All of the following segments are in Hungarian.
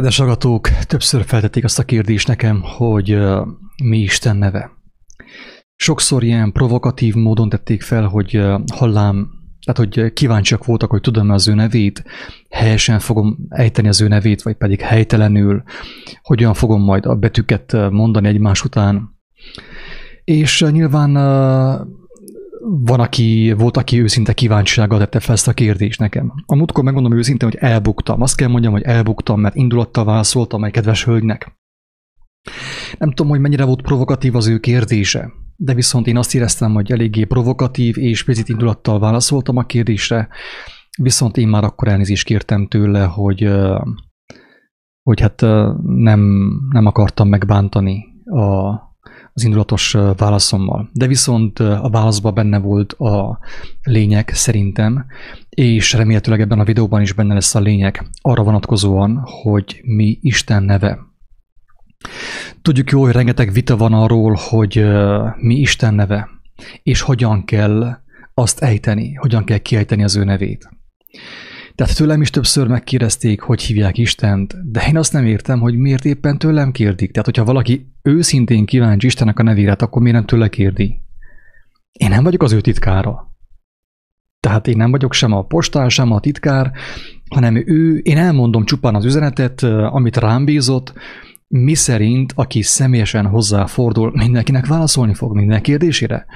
Kedves agatók, többször feltették azt a kérdést nekem, hogy mi Isten neve. Sokszor ilyen provokatív módon tették fel, hogy uh, hallám, tehát hogy kíváncsiak voltak, hogy tudom-e az ő nevét, helyesen fogom ejteni az ő nevét, vagy pedig helytelenül, hogyan fogom majd a betűket mondani egymás után. És nyilván van, aki, volt, aki őszinte kíváncsisággal tette fel ezt a kérdést nekem. A múltkor megmondom őszintén, hogy elbuktam. Azt kell mondjam, hogy elbuktam, mert indulattal válaszoltam egy kedves hölgynek. Nem tudom, hogy mennyire volt provokatív az ő kérdése, de viszont én azt éreztem, hogy eléggé provokatív és picit indulattal válaszoltam a kérdésre, viszont én már akkor elnézést kértem tőle, hogy, hogy hát nem, nem akartam megbántani a, az indulatos válaszommal. De viszont a válaszban benne volt a lényeg szerintem, és remélhetőleg ebben a videóban is benne lesz a lényeg arra vonatkozóan, hogy mi Isten neve. Tudjuk jó, hogy rengeteg vita van arról, hogy mi Isten neve, és hogyan kell azt ejteni, hogyan kell kiejteni az ő nevét. Tehát tőlem is többször megkérdezték, hogy hívják Istent, de én azt nem értem, hogy miért éppen tőlem kérdik. Tehát, hogyha valaki őszintén kíváncsi Istennek a nevére, akkor miért nem tőle kérdi? Én nem vagyok az ő titkára. Tehát én nem vagyok sem a postár, sem a titkár, hanem ő, én elmondom csupán az üzenetet, amit rám bízott, mi szerint, aki személyesen hozzáfordul, mindenkinek válaszolni fog minden kérdésére.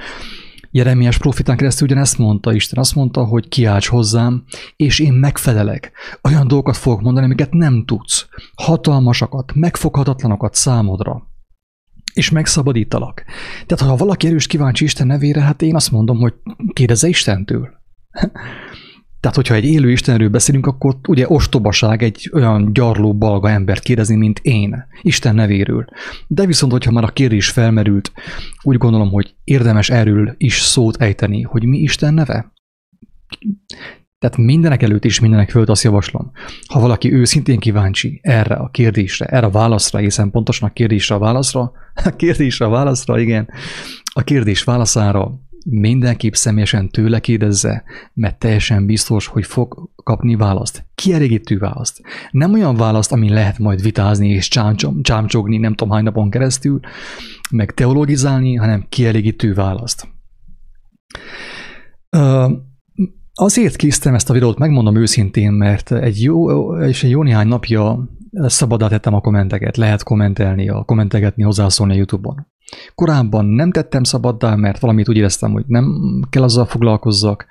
Jeremiás profitán keresztül ugyanezt mondta Isten, azt mondta, hogy kiálts hozzám, és én megfelelek. Olyan dolgokat fogok mondani, amiket nem tudsz. Hatalmasakat, megfoghatatlanokat számodra. És megszabadítalak. Tehát, ha valaki erős kíváncsi Isten nevére, hát én azt mondom, hogy kérdezze Istentől. Tehát, hogyha egy élő Istenről beszélünk, akkor ugye ostobaság egy olyan gyarló balga embert kérdezni, mint én, Isten nevéről. De viszont, hogyha már a kérdés felmerült, úgy gondolom, hogy érdemes erről is szót ejteni, hogy mi Isten neve. Tehát mindenek előtt és mindenek fölött azt javaslom, ha valaki őszintén kíváncsi erre a kérdésre, erre a válaszra, hiszen pontosan a kérdésre a válaszra, a kérdésre a válaszra, igen, a kérdés válaszára mindenképp személyesen tőle kérdezze, mert teljesen biztos, hogy fog kapni választ. Kielégítő választ. Nem olyan választ, amin lehet majd vitázni és csámcsogni nem tudom hány napon keresztül, meg teologizálni, hanem kielégítő választ. Azért késztem ezt a videót, megmondom őszintén, mert egy jó, és egy jó néhány napja szabadá tettem a kommenteket, lehet kommentelni, a kommentegetni, hozzászólni a YouTube-on. Korábban nem tettem szabaddá, mert valamit úgy éreztem, hogy nem kell azzal foglalkozzak,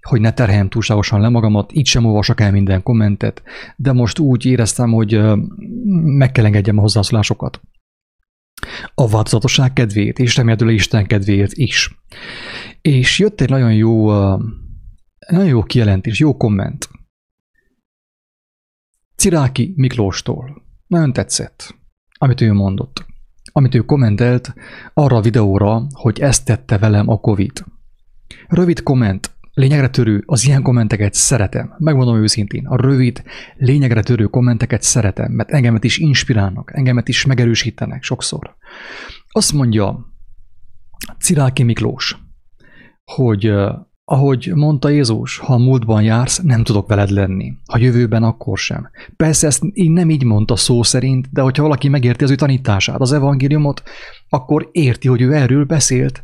hogy ne terheljem túlságosan le magamat, így sem olvasok el minden kommentet, de most úgy éreztem, hogy meg kell engedjem a hozzászólásokat. A változatosság kedvéért, és remélhetőleg Isten kedvéért is. És jött egy nagyon jó, nagyon jó kijelentés, jó komment. Ciráki Miklóstól. Nagyon tetszett, amit ő mondott amit ő kommentelt arra a videóra, hogy ezt tette velem a Covid. Rövid komment, lényegre törő, az ilyen kommenteket szeretem. Megmondom őszintén, a rövid, lényegre törő kommenteket szeretem, mert engemet is inspirálnak, engemet is megerősítenek sokszor. Azt mondja Ciráki Miklós, hogy ahogy mondta Jézus, ha a múltban jársz, nem tudok veled lenni. Ha jövőben, akkor sem. Persze ezt így nem így mondta szó szerint, de hogyha valaki megérti az ő tanítását, az evangéliumot, akkor érti, hogy ő erről beszélt.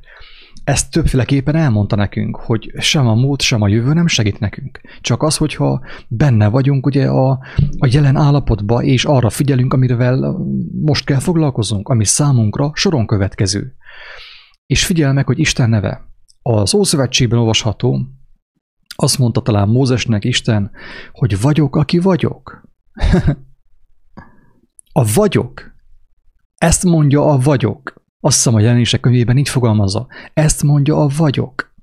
Ezt többféleképpen elmondta nekünk, hogy sem a múlt, sem a jövő nem segít nekünk. Csak az, hogyha benne vagyunk ugye a, a jelen állapotba, és arra figyelünk, amivel most kell foglalkozunk, ami számunkra soron következő. És figyel meg, hogy Isten neve, az Ószövetségben olvasható, azt mondta talán Mózesnek Isten, hogy vagyok, aki vagyok. a vagyok. Ezt mondja a vagyok. Azt hiszem a jelenések könyvében így fogalmazza. Ezt mondja a vagyok.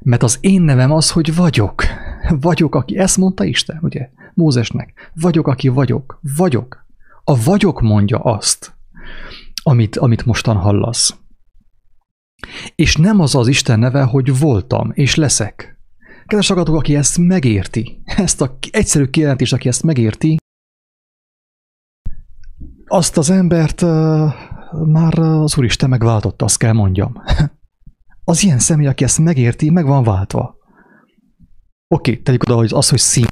Mert az én nevem az, hogy vagyok. Vagyok, aki ezt mondta Isten, ugye? Mózesnek. Vagyok, aki vagyok. Vagyok. A vagyok mondja azt, amit, amit mostan hallasz. És nem az az Isten neve, hogy voltam és leszek. Kedves hallgatók, aki ezt megérti, ezt a egyszerű kijelentést, aki ezt megérti, azt az embert uh, már az Úristen megváltotta, azt kell mondjam. Az ilyen személy, aki ezt megérti, meg van váltva. Oké, tegyük oda, hogy az, hogy szín.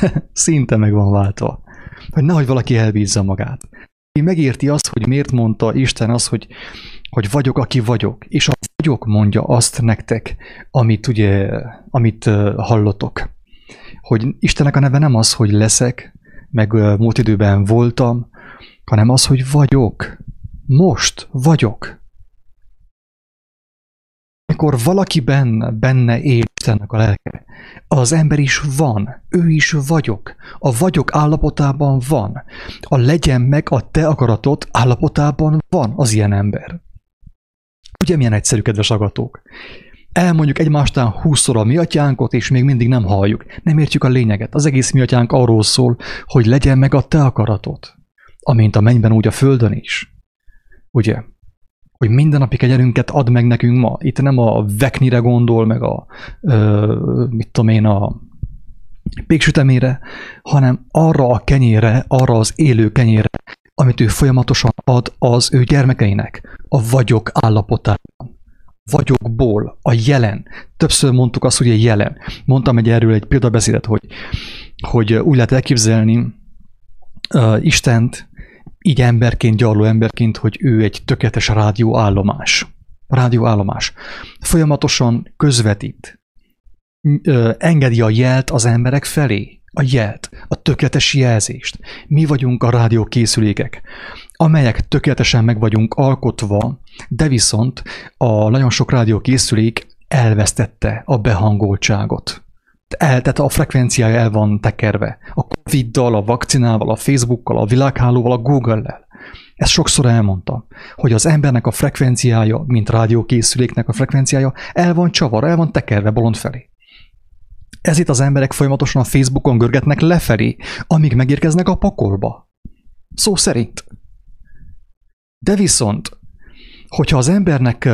Szinte meg van váltva. Hogy nehogy valaki elbízza magát. Ki megérti azt, hogy miért mondta Isten azt, hogy, hogy vagyok, aki vagyok. És a vagyok mondja azt nektek, amit ugye, amit hallotok. Hogy Istennek a neve nem az, hogy leszek, meg múlt időben voltam, hanem az, hogy vagyok. Most vagyok. Amikor valaki benne, benne él Istennek a lelke, az ember is van, ő is vagyok. A vagyok állapotában van. A legyen meg a te akaratot állapotában van az ilyen ember. Ugye milyen egyszerű, kedves agatók? Elmondjuk egymástán húszszor a mi atyánkot, és még mindig nem halljuk. Nem értjük a lényeget. Az egész mi atyánk arról szól, hogy legyen meg a te akaratot. Amint a mennyben, úgy a földön is. Ugye? hogy mindennapi kegyelünket ad meg nekünk ma. Itt nem a veknire gondol, meg a, ö, mit tudom én, a péksütemére, hanem arra a kenyére, arra az élő kenyére, amit ő folyamatosan ad az ő gyermekeinek, a vagyok állapotában. Vagyokból, a jelen. Többször mondtuk azt, hogy a jelen. Mondtam egy erről egy példabeszédet, hogy, hogy úgy lehet elképzelni uh, Istent, így emberként, gyarló emberként, hogy ő egy tökéletes rádióállomás. Rádióállomás. Folyamatosan közvetít. Engedi a jelt az emberek felé. A jelt, a tökéletes jelzést. Mi vagyunk a rádiókészülékek, amelyek tökéletesen meg vagyunk alkotva, de viszont a nagyon sok rádiókészülék elvesztette a behangoltságot el, tehát a frekvenciája el van tekerve. A Covid-dal, a vakcinával, a Facebookkal, a világhálóval, a Google-lel. Ezt sokszor elmondtam, hogy az embernek a frekvenciája, mint rádiókészüléknek a frekvenciája, el van csavar, el van tekerve bolond felé. Ezért az emberek folyamatosan a Facebookon görgetnek lefelé, amíg megérkeznek a pokolba. Szó szerint. De viszont, hogyha az embernek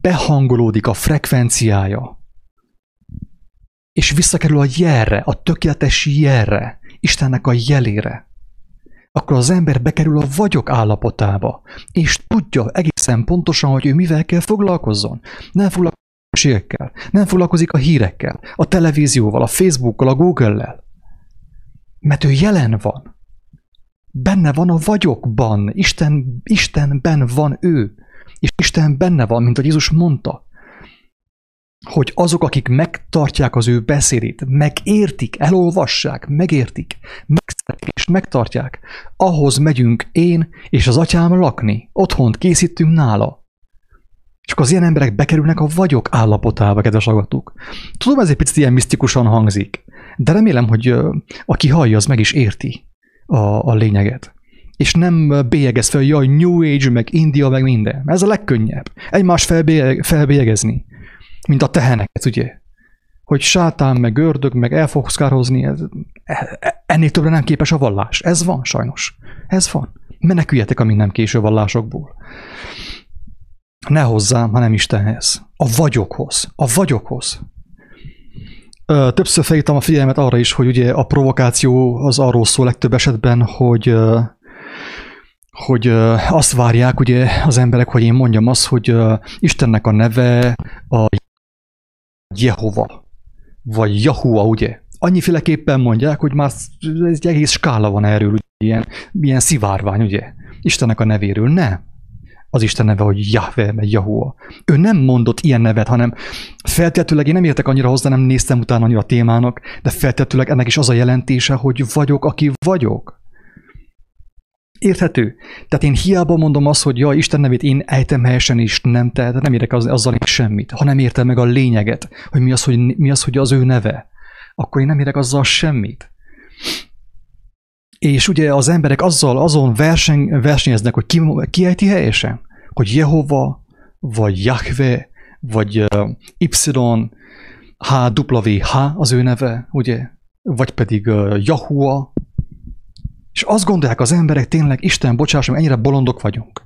behangolódik a frekvenciája, és visszakerül a jelre, a tökéletes jelre, Istennek a jelére, akkor az ember bekerül a vagyok állapotába, és tudja egészen pontosan, hogy ő mivel kell foglalkozzon. Nem foglalkozik a nem foglalkozik a hírekkel, a televízióval, a Facebookkal, a Google-lel. Mert ő jelen van. Benne van a vagyokban, Isten, Istenben van ő. És Isten benne van, mint a Jézus mondta hogy azok, akik megtartják az ő beszédét, megértik, elolvassák, megértik, megszeretik és megtartják, ahhoz megyünk én és az atyám lakni, otthont készítünk nála. Csak az ilyen emberek bekerülnek a vagyok állapotába, kedves agatuk. Tudom, ez egy picit ilyen misztikusan hangzik, de remélem, hogy aki hallja, az meg is érti a, a lényeget. És nem bélyegez fel, jaj, New Age, meg India, meg minden. Ez a legkönnyebb. Egymás felbélyegezni mint a teheneket, ugye? Hogy sátán, meg ördög, meg el fogsz kározni, ez, e, ennél többre nem képes a vallás. Ez van, sajnos. Ez van. Meneküljetek a minden késő vallásokból. Ne hozzám, hanem Istenhez. A vagyokhoz. A vagyokhoz. Többször felhívtam a figyelmet arra is, hogy ugye a provokáció az arról szól legtöbb esetben, hogy hogy azt várják ugye az emberek, hogy én mondjam azt, hogy Istennek a neve a Jehova, vagy Jahua, ugye? Annyiféleképpen mondják, hogy már egy egész skála van erről, ugye? Ilyen, ilyen szivárvány, ugye? Istennek a nevéről. Ne! Az Isten neve, hogy Jahve, vagy Jahua. Ő nem mondott ilyen nevet, hanem feltétlenül én nem értek annyira hozzá, nem néztem utána annyira a témának, de feltétlenül ennek is az a jelentése, hogy vagyok, aki vagyok. Érthető? Tehát én hiába mondom azt, hogy ja, Isten nevét én ejtem helyesen is, nem te, nem érek az, azzal semmit, ha nem értem meg a lényeget, hogy mi az, hogy mi az, hogy az ő neve, akkor én nem érek azzal semmit. És ugye az emberek azzal azon verseny, versenyeznek, hogy ki, ki ejti helyesen, hogy Jehova, vagy Jahve, vagy uh, Y, H, W, H az ő neve, ugye? Vagy pedig uh, Jahua, és azt gondolják az emberek tényleg, Isten, bocsásson, ennyire bolondok vagyunk.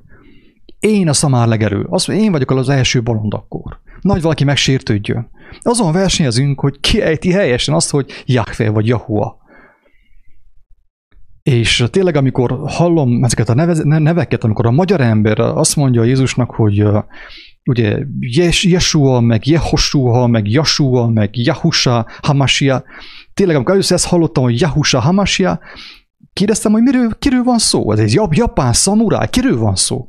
Én a szamár legerő. Az, én vagyok az első bolond akkor. Nagy valaki megsértődjön. Azon versenyezünk, hogy kiejti helyesen azt, hogy Jahve vagy Jahua. És tényleg, amikor hallom ezeket a neveket, amikor a magyar ember azt mondja Jézusnak, hogy ugye Jes- Yeshua, meg Jehoshua, meg Yashua, meg Yahusha, Hamasia. Tényleg, amikor először ezt hallottam, hogy Yahusha, Hamasia, kérdeztem, hogy miről, kiről van szó? Ez egy japán szamuráj, kiről van szó?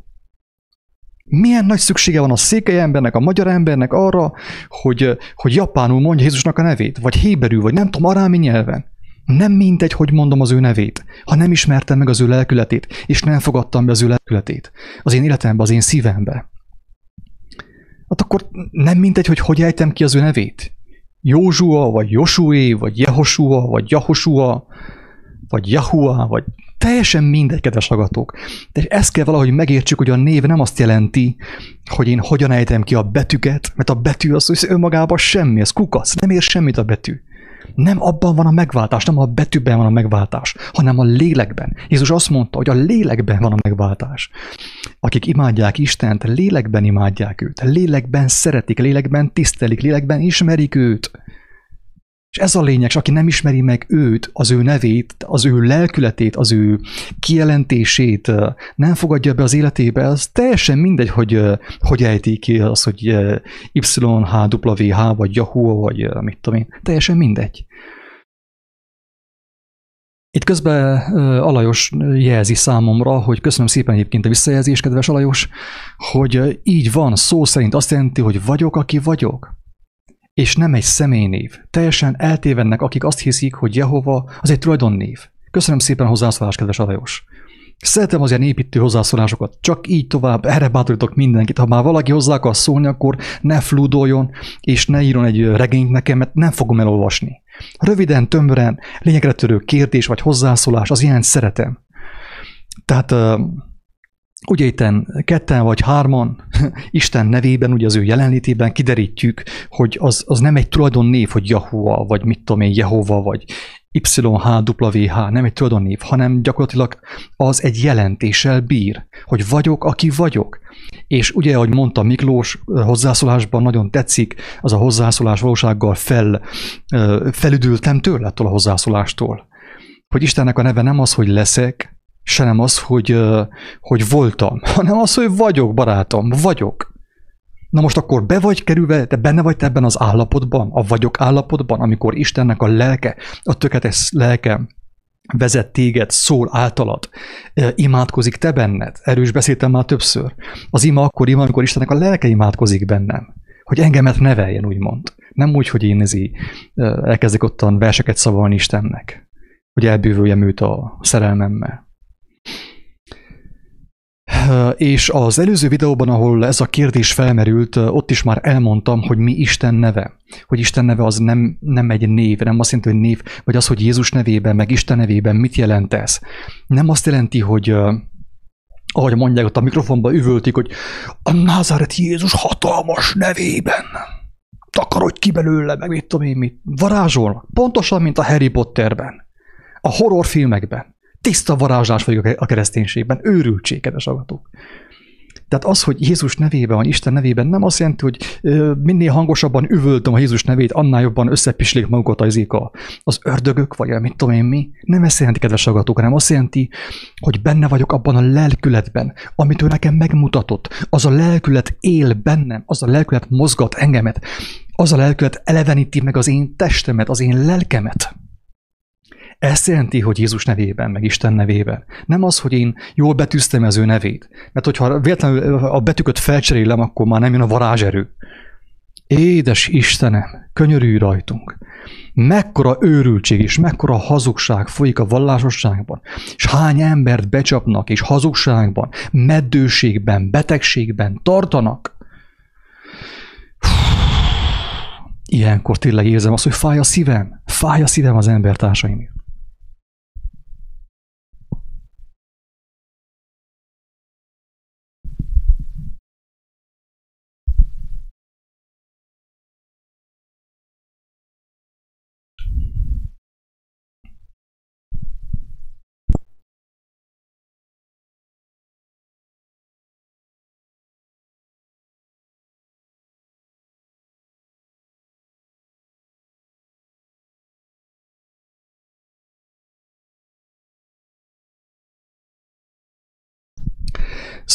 Milyen nagy szüksége van a székely embernek, a magyar embernek arra, hogy, hogy japánul mondja Jézusnak a nevét, vagy héberül, vagy nem tudom, arámi nyelven. Nem mindegy, hogy mondom az ő nevét, ha nem ismertem meg az ő lelkületét, és nem fogadtam be az ő lelkületét az én életembe, az én szívembe. Hát akkor nem mindegy, hogy hogy ejtem ki az ő nevét. Józsua, vagy Josué, vagy Jehosua, vagy Jahosua, vagy Jahua, vagy teljesen mindegy, kedves hallgatók. De ezt kell valahogy megértsük, hogy a név nem azt jelenti, hogy én hogyan ejtem ki a betűket, mert a betű az, önmagában semmi, ez kukasz, nem ér semmit a betű. Nem abban van a megváltás, nem a betűben van a megváltás, hanem a lélekben. Jézus azt mondta, hogy a lélekben van a megváltás. Akik imádják Istent, lélekben imádják őt, lélekben szeretik, lélekben tisztelik, lélekben ismerik őt. És ez a lényeg, és aki nem ismeri meg őt, az ő nevét, az ő lelkületét, az ő kijelentését, nem fogadja be az életébe, az teljesen mindegy, hogy hogy ejti ki az, hogy YHWH, vagy Yahoo, vagy mit tudom én. Teljesen mindegy. Itt közben Alajos jelzi számomra, hogy köszönöm szépen egyébként a visszajelzést, kedves Alajos, hogy így van, szó szerint azt jelenti, hogy vagyok, aki vagyok és nem egy személynév. Teljesen eltévennek, akik azt hiszik, hogy Jehova az egy tulajdonnév. Köszönöm szépen a hozzászólást, kedves Alajos. Szeretem az ilyen építő hozzászólásokat, csak így tovább, erre bátorítok mindenkit. Ha már valaki hozzá akar szólni, akkor ne flúdoljon, és ne írjon egy regényt nekem, mert nem fogom elolvasni. Röviden, tömören, lényegre törő kérdés vagy hozzászólás, az ilyen szeretem. Tehát Ugye itten ketten vagy hárman, Isten nevében, ugye az ő jelenlétében kiderítjük, hogy az, az nem egy tulajdonnév, hogy Jahua, vagy mit tudom én, Jehova, vagy YHWH, nem egy tulajdonnév, hanem gyakorlatilag az egy jelentéssel bír, hogy vagyok, aki vagyok. És ugye, ahogy mondta Miklós hozzászólásban, nagyon tetszik, az a hozzászólás valósággal fel, felüdültem tőle a hozzászólástól. Hogy Istennek a neve nem az, hogy leszek, se nem az, hogy, hogy voltam, hanem az, hogy vagyok, barátom, vagyok. Na most akkor be vagy kerülve, te benne vagy te ebben az állapotban, a vagyok állapotban, amikor Istennek a lelke, a tökéletes lelke vezet téged, szól általad, imádkozik te benned. Erős beszéltem már többször. Az ima akkor ima, amikor Istennek a lelke imádkozik bennem. Hogy engemet neveljen, úgymond. Nem úgy, hogy én ezé elkezdek ottan verseket szavalni Istennek. Hogy elbűvöljem őt a szerelmemmel. És az előző videóban, ahol ez a kérdés felmerült, ott is már elmondtam, hogy mi Isten neve. Hogy Isten neve az nem, nem egy név, nem azt jelenti, hogy név, vagy az, hogy Jézus nevében, meg Isten nevében mit jelent ez. Nem azt jelenti, hogy ahogy mondják, ott a mikrofonba üvöltik, hogy a Názáret Jézus hatalmas nevében. Takarodj ki belőle, meg mit tudom én mit. Varázsol. Pontosan, mint a Harry Potterben. A horrorfilmekben. Tiszta varázslás vagyok a kereszténységben, őrültség, kedves agatók. Tehát az, hogy Jézus nevében van, Isten nevében, nem azt jelenti, hogy minél hangosabban üvöltöm a Jézus nevét, annál jobban összepislik magukat az, a, az ördögök, vagy mit tudom én mi. Nem ezt jelenti, kedves agatók, hanem azt jelenti, hogy benne vagyok abban a lelkületben, amit ő nekem megmutatott. Az a lelkület él bennem, az a lelkület mozgat engemet, az a lelkület eleveníti meg az én testemet, az én lelkemet. Ez jelenti, hogy Jézus nevében, meg Isten nevében. Nem az, hogy én jól betűztem az ő nevét. Mert hogyha véletlenül a betűköt felcserélem, akkor már nem jön a varázserő. Édes Istenem, könyörülj rajtunk. Mekkora őrültség és mekkora hazugság folyik a vallásosságban, és hány embert becsapnak és hazugságban, meddőségben, betegségben tartanak. Ilyenkor tényleg érzem azt, hogy fáj a szívem, fáj a szívem az embertársaimért.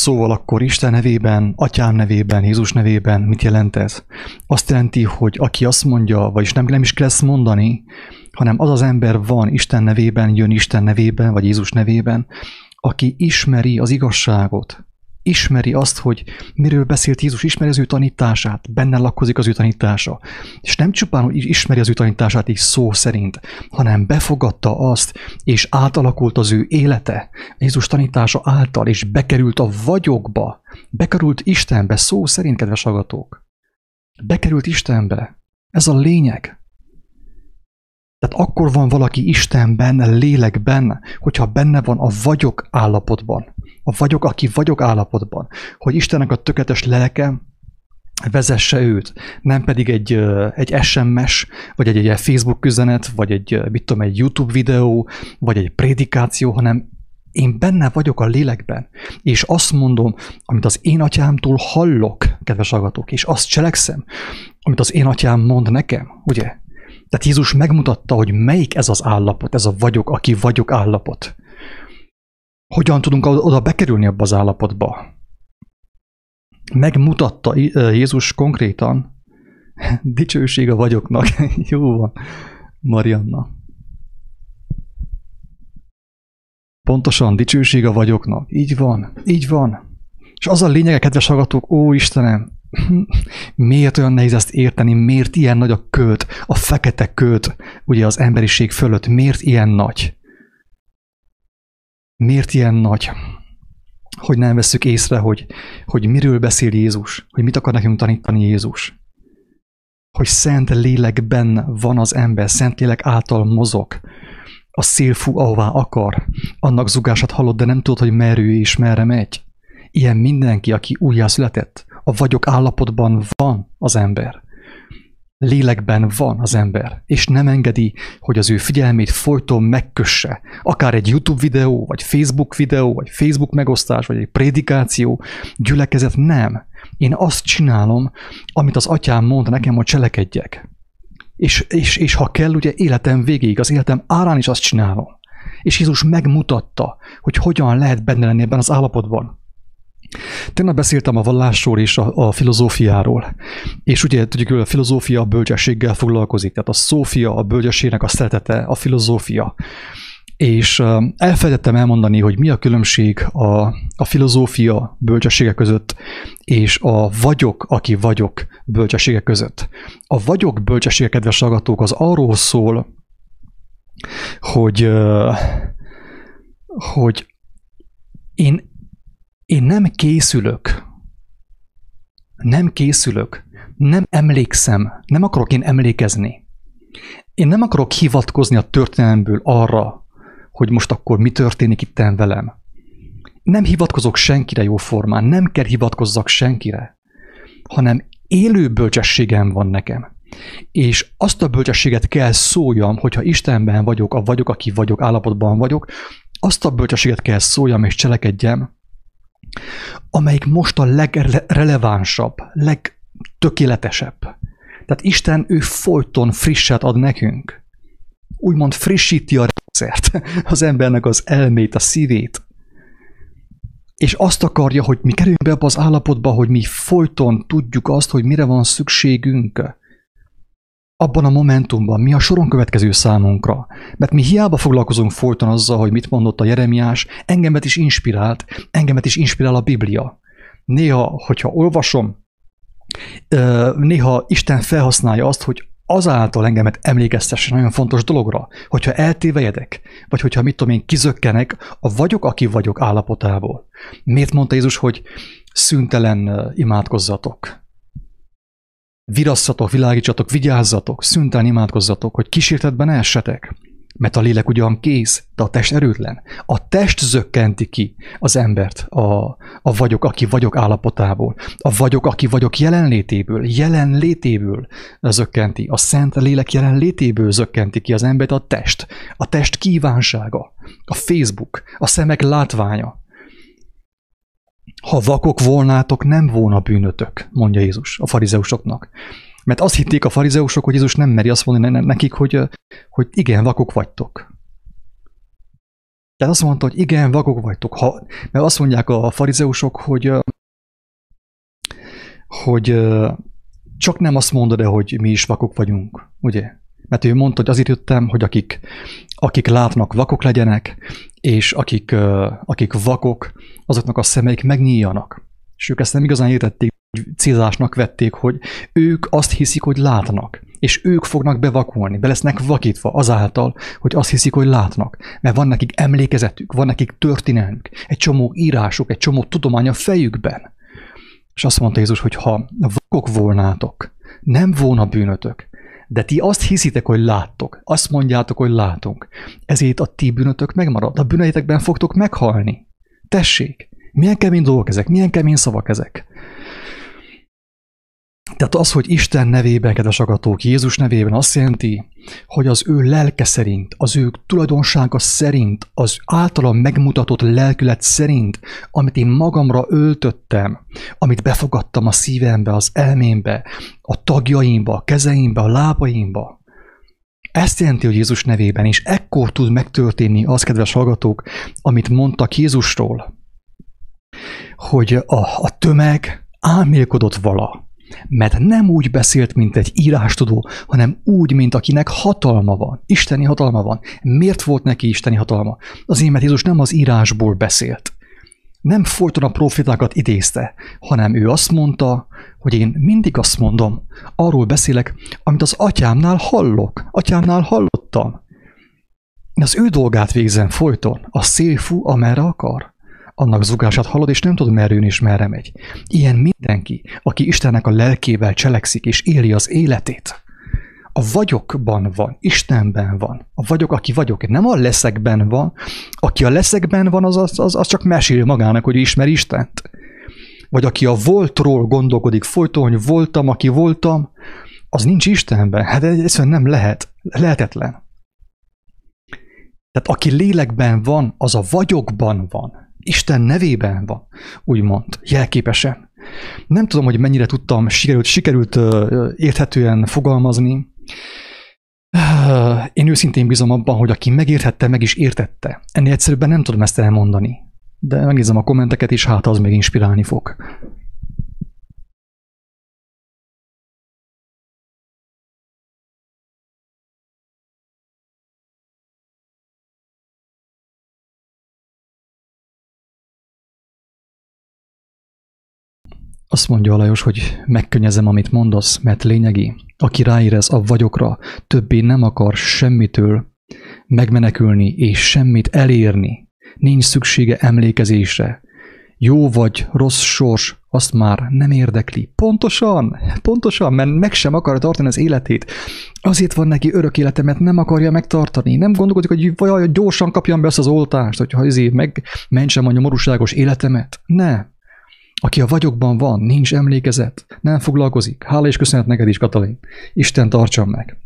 Szóval akkor Isten nevében, Atyám nevében, Jézus nevében mit jelent ez? Azt jelenti, hogy aki azt mondja, vagyis nem, nem is kell ezt mondani, hanem az az ember van Isten nevében, jön Isten nevében, vagy Jézus nevében, aki ismeri az igazságot, ismeri azt, hogy miről beszélt Jézus, ismeri az ő tanítását, benne lakozik az ő tanítása. És nem csupán, hogy ismeri az ő tanítását így szó szerint, hanem befogadta azt, és átalakult az ő élete Jézus tanítása által, és bekerült a vagyokba, bekerült Istenbe, szó szerint, kedves agatók. Bekerült Istenbe. Ez a lényeg. Tehát akkor van valaki Istenben, lélekben, hogyha benne van a vagyok állapotban. A vagyok, aki vagyok állapotban. Hogy Istennek a tökéletes lelke vezesse őt, nem pedig egy, egy SMS, vagy egy, egy Facebook üzenet, vagy egy, mit tudom, egy YouTube videó, vagy egy prédikáció, hanem én benne vagyok a lélekben, és azt mondom, amit az én atyámtól hallok, kedves agatok, és azt cselekszem, amit az én atyám mond nekem, ugye? Tehát Jézus megmutatta, hogy melyik ez az állapot, ez a vagyok, aki vagyok állapot. Hogyan tudunk oda bekerülni abba az állapotba? Megmutatta Jézus konkrétan, dicsőség a vagyoknak. Jó van, Marianna. Pontosan, dicsőség a vagyoknak. Így van, így van. És az a lényege, kedves hallgatók, ó Istenem, Miért olyan nehéz ezt érteni? Miért ilyen nagy a költ, a fekete költ, ugye az emberiség fölött? Miért ilyen nagy? Miért ilyen nagy? Hogy nem veszük észre, hogy, hogy miről beszél Jézus, hogy mit akar nekünk tanítani Jézus. Hogy szent lélekben van az ember, szent lélek által mozog. A szél fú, ahová akar. Annak zugását hallod, de nem tudod, hogy merő és merre megy. Ilyen mindenki, aki újjászületett, a vagyok állapotban van az ember. Lélekben van az ember, és nem engedi, hogy az ő figyelmét folyton megkösse. Akár egy YouTube videó, vagy Facebook videó, vagy Facebook megosztás, vagy egy prédikáció, gyülekezet, nem. Én azt csinálom, amit az atyám mond nekem, hogy cselekedjek. És, és, és ha kell, ugye életem végéig, az életem árán is azt csinálom. És Jézus megmutatta, hogy hogyan lehet benne lenni ebben az állapotban. Tegnap beszéltem a vallásról és a, a filozófiáról. És ugye tudjuk, hogy a filozófia a bölcsességgel foglalkozik. Tehát a szófia, a bölcsességnek a szeretete, a filozófia. És elfelejtettem elmondani, hogy mi a különbség a, a filozófia bölcsessége között, és a vagyok, aki vagyok bölcsessége között. A vagyok bölcsessége, kedves hallgatók, az arról szól, hogy, hogy én én nem készülök, nem készülök, nem emlékszem, nem akarok én emlékezni. Én nem akarok hivatkozni a történelemből arra, hogy most akkor mi történik itt velem. Nem hivatkozok senkire jó formán, nem kell hivatkozzak senkire, hanem élő bölcsességem van nekem. És azt a bölcsességet kell szóljam, hogyha Istenben vagyok, a vagyok, aki vagyok, állapotban vagyok, azt a bölcsességet kell szóljam és cselekedjem, amelyik most a legrelevánsabb, legtökéletesebb. Tehát Isten ő folyton frisset ad nekünk. Úgymond frissíti a rendszert, az embernek az elmét, a szívét. És azt akarja, hogy mi kerüljünk be abba az állapotba, hogy mi folyton tudjuk azt, hogy mire van szükségünk abban a momentumban mi a soron következő számunkra. Mert mi hiába foglalkozunk folyton azzal, hogy mit mondott a Jeremiás, engemet is inspirált, engemet is inspirál a Biblia. Néha, hogyha olvasom, néha Isten felhasználja azt, hogy azáltal engemet emlékeztessen nagyon fontos dologra, hogyha eltévejedek, vagy hogyha mit tudom én, kizökkenek a vagyok, aki vagyok állapotából. Miért mondta Jézus, hogy szüntelen imádkozzatok? Virasszatok, világítsatok, vigyázzatok, szüntelen imádkozzatok, hogy kísértetben essetek. Mert a lélek ugyan kész, de a test erőtlen. A test zökkenti ki az embert a, a vagyok, aki vagyok állapotából. A vagyok, aki vagyok jelenlétéből, jelenlétéből zökkenti. A szent lélek jelenlétéből zökkenti ki az embert a test. A test kívánsága, a Facebook, a szemek látványa, ha vakok volnátok, nem volna bűnötök, mondja Jézus a farizeusoknak. Mert azt hitték a farizeusok, hogy Jézus nem meri azt mondani nekik, hogy, hogy igen, vakok vagytok. Tehát azt mondta, hogy igen, vakok vagytok. Ha, mert azt mondják a farizeusok, hogy, hogy csak nem azt mondod de hogy mi is vakok vagyunk, ugye? Mert ő mondta, hogy azért jöttem, hogy akik, akik látnak, vakok legyenek, és akik, akik vakok, azoknak a szemeik megnyíljanak. És ők ezt nem igazán értették, célzásnak vették, hogy ők azt hiszik, hogy látnak, és ők fognak bevakulni, be lesznek vakítva azáltal, hogy azt hiszik, hogy látnak. Mert van nekik emlékezetük, van nekik történelmük, egy csomó írásuk, egy csomó tudomány a fejükben. És azt mondta Jézus, hogy ha vakok volnátok, nem volna bűnötök, de ti azt hiszitek, hogy láttok, azt mondjátok, hogy látunk. Ezért a ti bűnötök megmarad, a bűneitekben fogtok meghalni. Tessék, milyen kemény dolgok ezek, milyen kemény szavak ezek. Tehát az, hogy Isten nevében, kedves agatók, Jézus nevében azt jelenti, hogy az ő lelke szerint, az ő tulajdonsága szerint, az általam megmutatott lelkület szerint, amit én magamra öltöttem, amit befogadtam a szívembe, az elmémbe, a tagjaimba, a kezeimbe, a lábaimba, ezt jelenti, hogy Jézus nevében, és ekkor tud megtörténni az, kedves hallgatók, amit mondtak Jézusról, hogy a, a tömeg álmélkodott vala mert nem úgy beszélt, mint egy írástudó, hanem úgy, mint akinek hatalma van. Isteni hatalma van. Miért volt neki isteni hatalma? Azért, mert Jézus nem az írásból beszélt. Nem folyton a profitákat idézte, hanem ő azt mondta, hogy én mindig azt mondom, arról beszélek, amit az atyámnál hallok, atyámnál hallottam. Az ő dolgát végzem folyton, a szél fú, amerre akar annak zugását hallod, és nem tudod, merre jön és merre megy. Ilyen mindenki, aki Istennek a lelkével cselekszik és éli az életét. A vagyokban van, Istenben van. A vagyok, aki vagyok, nem a leszekben van. Aki a leszekben van, az, az, az, az csak mesél magának, hogy ismer Istent. Vagy aki a voltról gondolkodik folyton, hogy voltam, aki voltam, az nincs Istenben. Hát egyszerűen nem lehet. Lehetetlen. Tehát aki lélekben van, az a vagyokban van. Isten nevében van, úgymond, jelképesen. Nem tudom, hogy mennyire tudtam, sikerült, sikerült érthetően fogalmazni. Én őszintén bízom abban, hogy aki megérthette, meg is értette. Ennél egyszerűbben nem tudom ezt elmondani. De megnézem a kommenteket, és hát az még inspirálni fog. Azt mondja Alajos, hogy megkönnyezem, amit mondasz, mert lényegi. Aki ráérez a vagyokra, többé nem akar semmitől megmenekülni és semmit elérni. Nincs szüksége emlékezésre. Jó vagy rossz sors, azt már nem érdekli. Pontosan, pontosan, mert meg sem akar tartani az életét. Azért van neki örök élete, mert nem akarja megtartani. Nem gondolkodik, hogy vaj, gyorsan kapjam be azt az oltást, hogyha ezért megmentsem a nyomorúságos életemet. Ne, aki a vagyokban van, nincs emlékezet, nem foglalkozik. Hála és köszönet neked is, Katalin. Isten tartson meg.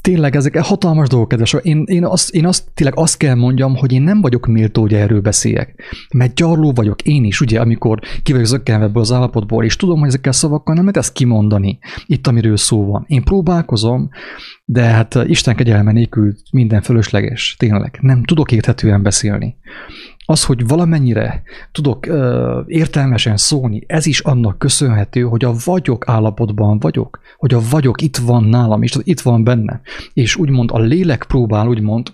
Tényleg ezek hatalmas dolgok, kedves. Én, én, azt, én azt, tényleg azt kell mondjam, hogy én nem vagyok méltó, hogy erről beszéljek. Mert gyarló vagyok én is, ugye, amikor ki vagyok zökkenve ebből az állapotból, és tudom, hogy ezekkel szavakkal nem lehet ezt kimondani, itt, amiről szó van. Én próbálkozom, de hát Isten kegyelme nélkül minden fölösleges, tényleg. Nem tudok érthetően beszélni az, hogy valamennyire tudok ö, értelmesen szólni, ez is annak köszönhető, hogy a vagyok állapotban vagyok, hogy a vagyok itt van nálam, és itt van benne. És úgymond a lélek próbál, úgymond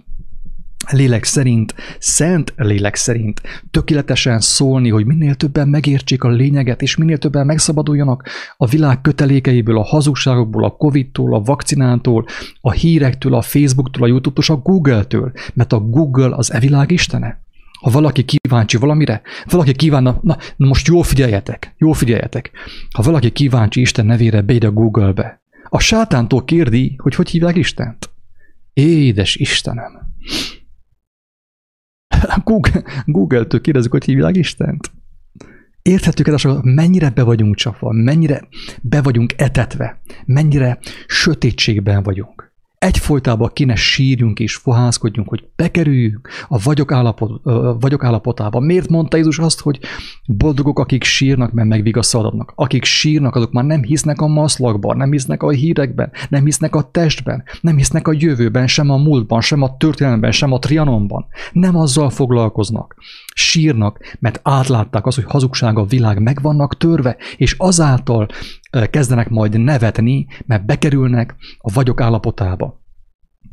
lélek szerint, szent lélek szerint tökéletesen szólni, hogy minél többen megértsék a lényeget, és minél többen megszabaduljanak a világ kötelékeiből, a hazugságokból, a Covid-tól, a vakcinától, a hírektől, a Facebooktól, a YouTube-tól, a Google-től, mert a Google az e világ istene. Ha valaki kíváncsi valamire, valaki kívánna, na, na most jól figyeljetek, jól figyeljetek. Ha valaki kíváncsi Isten nevére, beid a Google-be. A sátántól kérdi, hogy hogy hívják Istent. Édes Istenem. Google, Google-től kérdezik, hogy hívják Istent. Érthető, kedves, mennyire be vagyunk csapva, mennyire be vagyunk etetve, mennyire sötétségben vagyunk. Egyfolytában kéne sírjunk és fohászkodjunk, hogy bekerüljünk a vagyok, állapot, vagyok állapotába. Miért mondta Jézus azt, hogy boldogok, akik sírnak, mert megvigasztalodnak? Akik sírnak, azok már nem hisznek a maszlakban, nem hisznek a hírekben, nem hisznek a testben, nem hisznek a jövőben, sem a múltban, sem a történelemben, sem a trianonban. Nem azzal foglalkoznak. Sírnak, mert átlátták az, hogy hazugság a világ meg vannak törve, és azáltal kezdenek majd nevetni, mert bekerülnek a vagyok állapotába.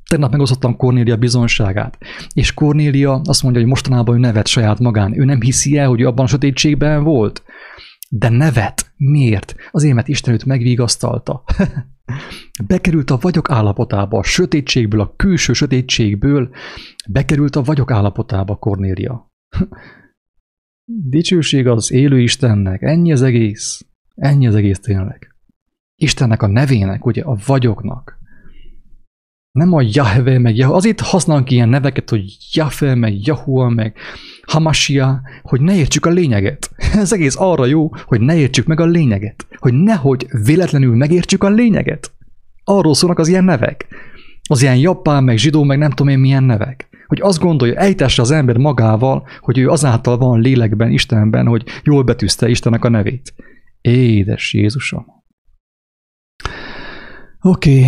Tegnap megosztottam Kornélia bizonságát, és Kornélia azt mondja, hogy mostanában ő nevet saját magán. Ő nem hiszi el, hogy abban a sötétségben volt. De nevet. Miért? Azért, mert Isten őt megvigasztalta. bekerült a vagyok állapotába, a sötétségből, a külső sötétségből, bekerült a vagyok állapotába Kornélia. Dicsőség az élő Istennek, ennyi az egész. Ennyi az egész tényleg. Istennek a nevének, ugye a vagyoknak. Nem a Jahve, meg Yahu. Azért használunk ilyen neveket, hogy Jahve, meg Yahua, meg Hamasia, hogy ne értsük a lényeget. Ez egész arra jó, hogy ne értsük meg a lényeget. Hogy nehogy véletlenül megértsük a lényeget. Arról szólnak az ilyen nevek. Az ilyen japán, meg zsidó, meg nem tudom én milyen nevek. Hogy azt gondolja, ejtesse az ember magával, hogy ő azáltal van lélekben, Istenben, hogy jól betűzte Istennek a nevét. Édes Jézusom! Oké.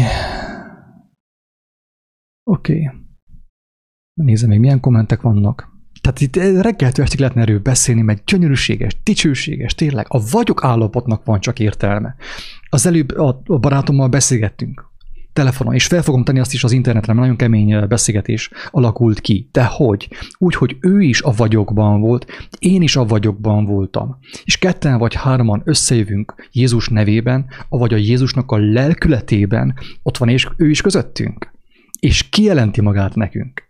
Oké. Nézem még, milyen kommentek vannak. Tehát itt reggeltől estig lehetne erről beszélni, mert gyönyörűséges, dicsőséges, tényleg. A vagyok állapotnak van csak értelme. Az előbb a barátommal beszélgettünk telefonon, és fel fogom tenni azt is az internetre, mert nagyon kemény beszélgetés alakult ki. De hogy? Úgy, hogy ő is a vagyokban volt, én is a vagyokban voltam. És ketten vagy hárman összejövünk Jézus nevében, vagy a Jézusnak a lelkületében, ott van és ő is közöttünk. És kijelenti magát nekünk.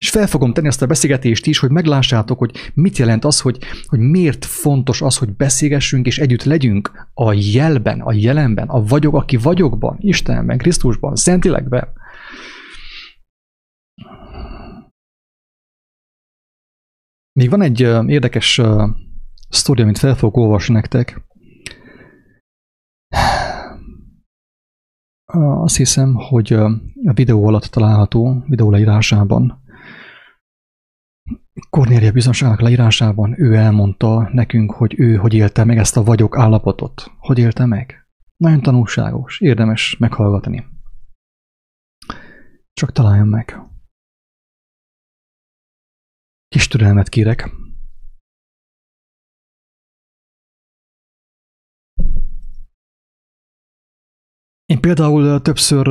És fel fogom tenni azt a beszélgetést is, hogy meglássátok, hogy mit jelent az, hogy, hogy miért fontos az, hogy beszélgessünk és együtt legyünk a jelben, a jelenben, a vagyok, aki vagyokban, Istenben, Krisztusban, Szentilekben. Még van egy érdekes uh, sztori, amit fel fogok olvasni nektek. Azt hiszem, hogy a videó alatt található, videó leírásában Kornélia bizonságának leírásában ő elmondta nekünk, hogy ő hogy élte meg ezt a vagyok állapotot. Hogy élte meg? Nagyon tanulságos, érdemes meghallgatni. Csak találjam meg. Kis türelmet kérek. Én például többször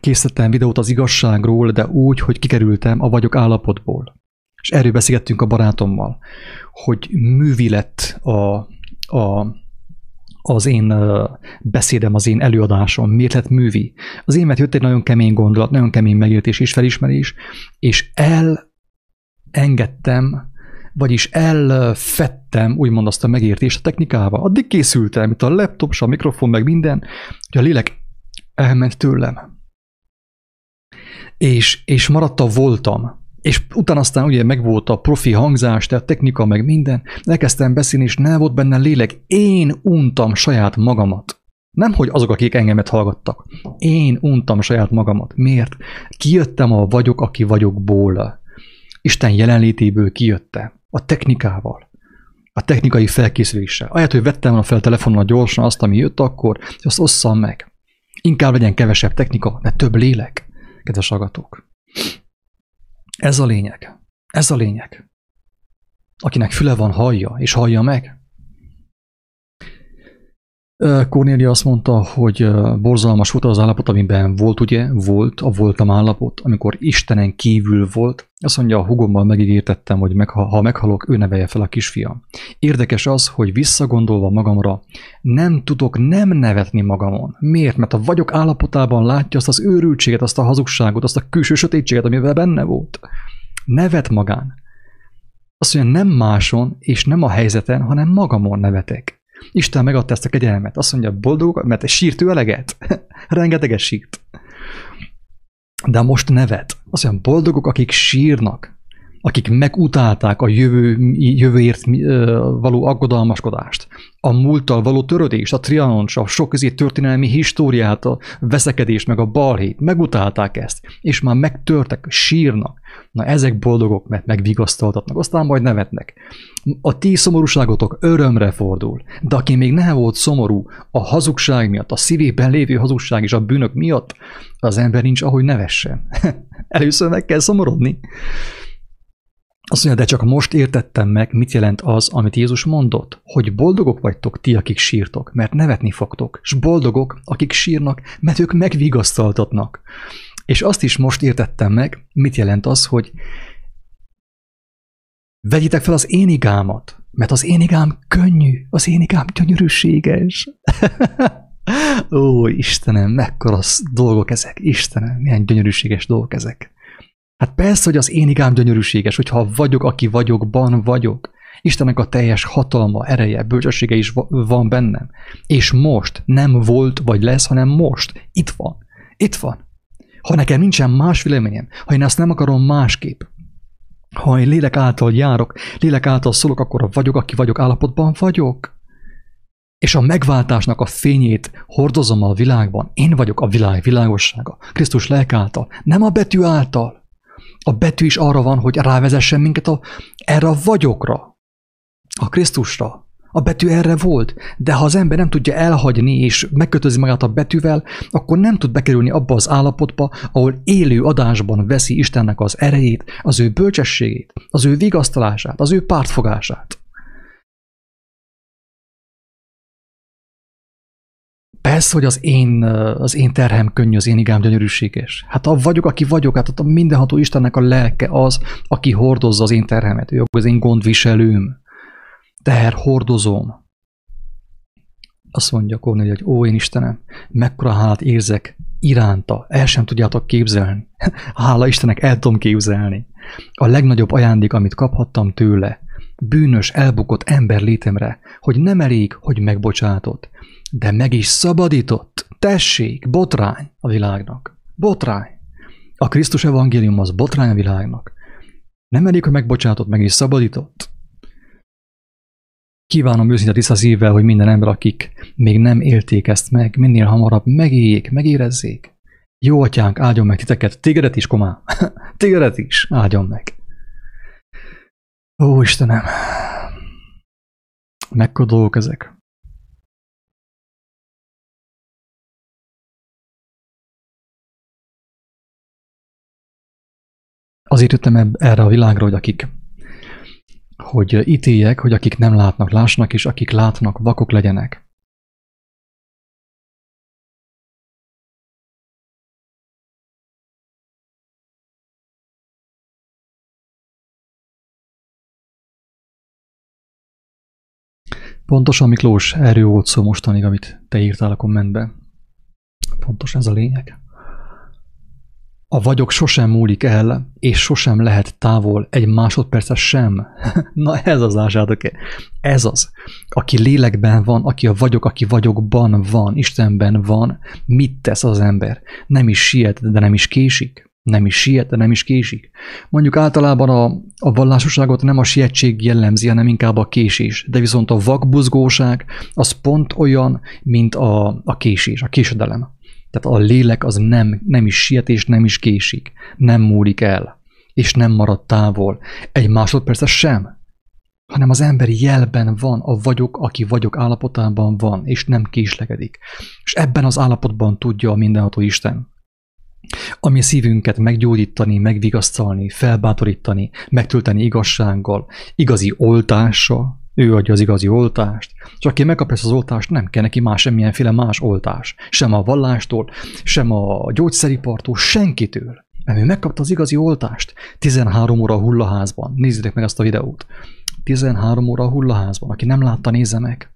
készítettem videót az igazságról, de úgy, hogy kikerültem a vagyok állapotból. És erről beszélgettünk a barátommal, hogy művi lett a, a, az én beszédem, az én előadásom, miért lett művi. Az én mert jött egy nagyon kemény gondolat, nagyon kemény megértés és felismerés, és elengedtem, vagyis elfettem, úgymond azt a megértést a technikával. Addig készültem, itt a laptop, a mikrofon, meg minden, hogy a lélek elment tőlem. És, és maradt a voltam és utána aztán ugye megvolt a profi hangzás, tehát technika, meg minden, elkezdtem beszélni, és nem volt benne lélek. Én untam saját magamat. Nem, hogy azok, akik engemet hallgattak. Én untam saját magamat. Miért? Kijöttem a vagyok, aki vagyokból. Isten jelenlétéből kijöttem. A technikával. A technikai felkészüléssel. Ahelyett, hogy vettem a fel telefonon gyorsan azt, ami jött akkor, azt osszam meg. Inkább legyen kevesebb technika, de több lélek, kedves hallgatók. Ez a lényeg. Ez a lényeg. Akinek füle van, hallja, és hallja meg. Cornélia azt mondta, hogy borzalmas volt az állapot, amiben volt, ugye, volt, a voltam állapot, amikor Istenen kívül volt. Azt mondja, a hugommal megígértettem, hogy meg, ha meghalok, ő nevelje fel a kisfiam. Érdekes az, hogy visszagondolva magamra, nem tudok nem nevetni magamon. Miért? Mert a vagyok állapotában látja azt az őrültséget, azt a hazugságot, azt a külső sötétséget, amivel benne volt. Nevet magán. Azt mondja, nem máson és nem a helyzeten, hanem magamon nevetek. Isten megadta ezt a kegyelmet. Azt mondja, boldog, mert sírt ő eleget. Rengeteget sírt. De most nevet. Azt mondja, boldogok, akik sírnak. Akik megutálták a jövő, jövőért való aggodalmaskodást, a múlttal való törődést, a trianons, a sok közé történelmi históriát, a veszekedést, meg a balhét, megutálták ezt, és már megtörtek, sírnak. Na ezek boldogok, mert megvigasztaltatnak, aztán majd nevetnek. A ti szomorúságotok örömre fordul, de aki még nem volt szomorú a hazugság miatt, a szívében lévő hazugság és a bűnök miatt, az ember nincs, ahogy nevessen. Először meg kell szomorodni. Azt mondja, de csak most értettem meg, mit jelent az, amit Jézus mondott, hogy boldogok vagytok ti, akik sírtok, mert nevetni fogtok, és boldogok, akik sírnak, mert ők megvigasztaltatnak. És azt is most értettem meg, mit jelent az, hogy vegyitek fel az én igámat, mert az én igám könnyű, az én igám gyönyörűséges. Ó, Istenem, mekkora dolgok ezek, Istenem, milyen gyönyörűséges dolgok ezek. Hát persze, hogy az én igám gyönyörűséges, hogyha vagyok, aki vagyokban vagyok. Istennek a teljes hatalma, ereje, bölcsessége is van bennem. És most nem volt vagy lesz, hanem most. Itt van. Itt van. Ha nekem nincsen más véleményem, ha én ezt nem akarom másképp, ha én lélek által járok, lélek által szólok, akkor vagyok, aki vagyok, állapotban vagyok. És a megváltásnak a fényét hordozom a világban. Én vagyok a világ világossága. Krisztus lelk által, nem a betű által. A betű is arra van, hogy rávezessen minket a, erre a vagyokra, a Krisztusra. A betű erre volt, de ha az ember nem tudja elhagyni és megkötözni magát a betűvel, akkor nem tud bekerülni abba az állapotba, ahol élő adásban veszi Istennek az erejét, az ő bölcsességét, az ő vigasztalását, az ő pártfogását. Persze, hogy az én, az én terhem könnyű, az én igám gyönyörűséges. Hát ha vagyok, aki vagyok, hát a mindenható Istennek a lelke az, aki hordozza az én terhemet. Ő az én gondviselőm. Teher hordozom. Azt mondja Kornél, hogy ó, én Istenem, mekkora hálát érzek iránta, el sem tudjátok képzelni. Hála Istennek el tudom képzelni. A legnagyobb ajándék, amit kaphattam tőle, bűnös, elbukott ember létemre, hogy nem elég, hogy megbocsátott, de meg is szabadított. Tessék, botrány a világnak. Botrány. A Krisztus evangélium az botrány a világnak. Nem elég, hogy megbocsátott, meg is szabadított. Kívánom őszinte tiszta szívvel, hogy minden ember, akik még nem élték ezt meg, minél hamarabb megéljék, megérezzék. Jó atyánk, áldjon meg titeket, tégedet is, komá, tégedet is, áldjon meg. Ó, Istenem, mekkora dolgok ezek. Azért jöttem erre a világra, hogy akik hogy ítéljek, hogy akik nem látnak, lásnak, és akik látnak, vakok legyenek. Pontosan, Miklós, erről volt szó mostanig, amit te írtál a kommentbe. Pontos ez a lényeg. A vagyok sosem múlik el, és sosem lehet távol egy másodpercet sem. Na ez az lássátok -e. Ez az. Aki lélekben van, aki a vagyok, aki vagyokban van, Istenben van, mit tesz az ember? Nem is siet, de nem is késik. Nem is siet, de nem is késik. Mondjuk általában a, a vallásosságot nem a sietség jellemzi, hanem inkább a késés. De viszont a vakbuzgóság az pont olyan, mint a, a késés, a késedelem. Tehát a lélek az nem, nem is siet és nem is késik, nem múlik el, és nem marad távol. Egy másodperc sem, hanem az emberi jelben van, a vagyok, aki vagyok állapotában van, és nem késlekedik. És ebben az állapotban tudja a mindenható Isten. Ami szívünket meggyógyítani, megvigasztalni, felbátorítani, megtölteni igazsággal, igazi oltással, ő adja az igazi oltást. Csak aki megkapja ezt az oltást, nem kell neki más semmilyenféle más oltás. Sem a vallástól, sem a gyógyszeripartól, senkitől. Mert ő megkapta az igazi oltást. 13 óra hullaházban. Nézzétek meg azt a videót. 13 óra hullaházban. Aki nem látta, nézze meg.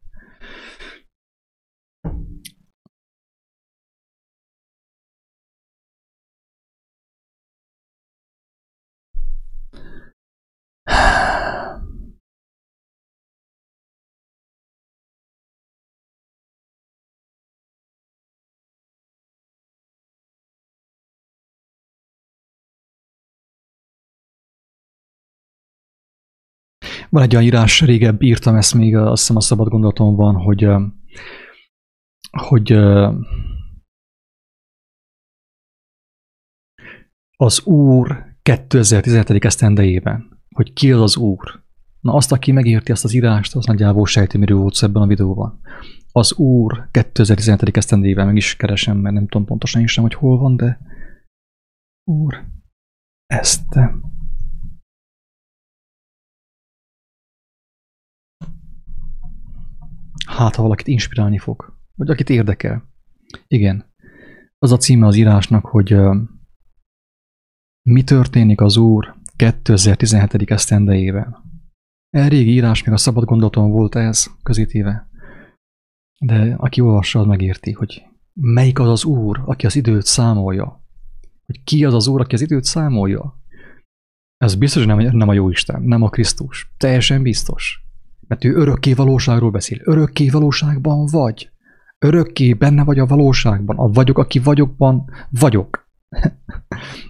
Van egy olyan írás, régebb írtam ezt még, azt hiszem a szabad gondolatom van, hogy, hogy az Úr 2017. esztendejében, hogy ki az az Úr. Na azt, aki megérti azt az írást, az nagyjából sejti, miről volt ebben a videóban. Az Úr 2017. esztendejében meg is keresem, mert nem tudom pontosan is sem, hogy hol van, de Úr, ezt. Hát, ha valakit inspirálni fog, vagy akit érdekel. Igen. Az a címe az írásnak, hogy mi történik az Úr 2017. esztendejében. El régi írás, még a szabad gondolaton volt ez közítéve. De aki olvassa, az megérti, hogy melyik az az Úr, aki az időt számolja. Hogy ki az az Úr, aki az időt számolja. Ez biztos, hogy nem, nem a jó Isten, nem a Krisztus. Teljesen biztos. Mert ő örökké valóságról beszél. Örökké valóságban vagy. Örökké benne vagy a valóságban. A vagyok, aki vagyokban vagyok.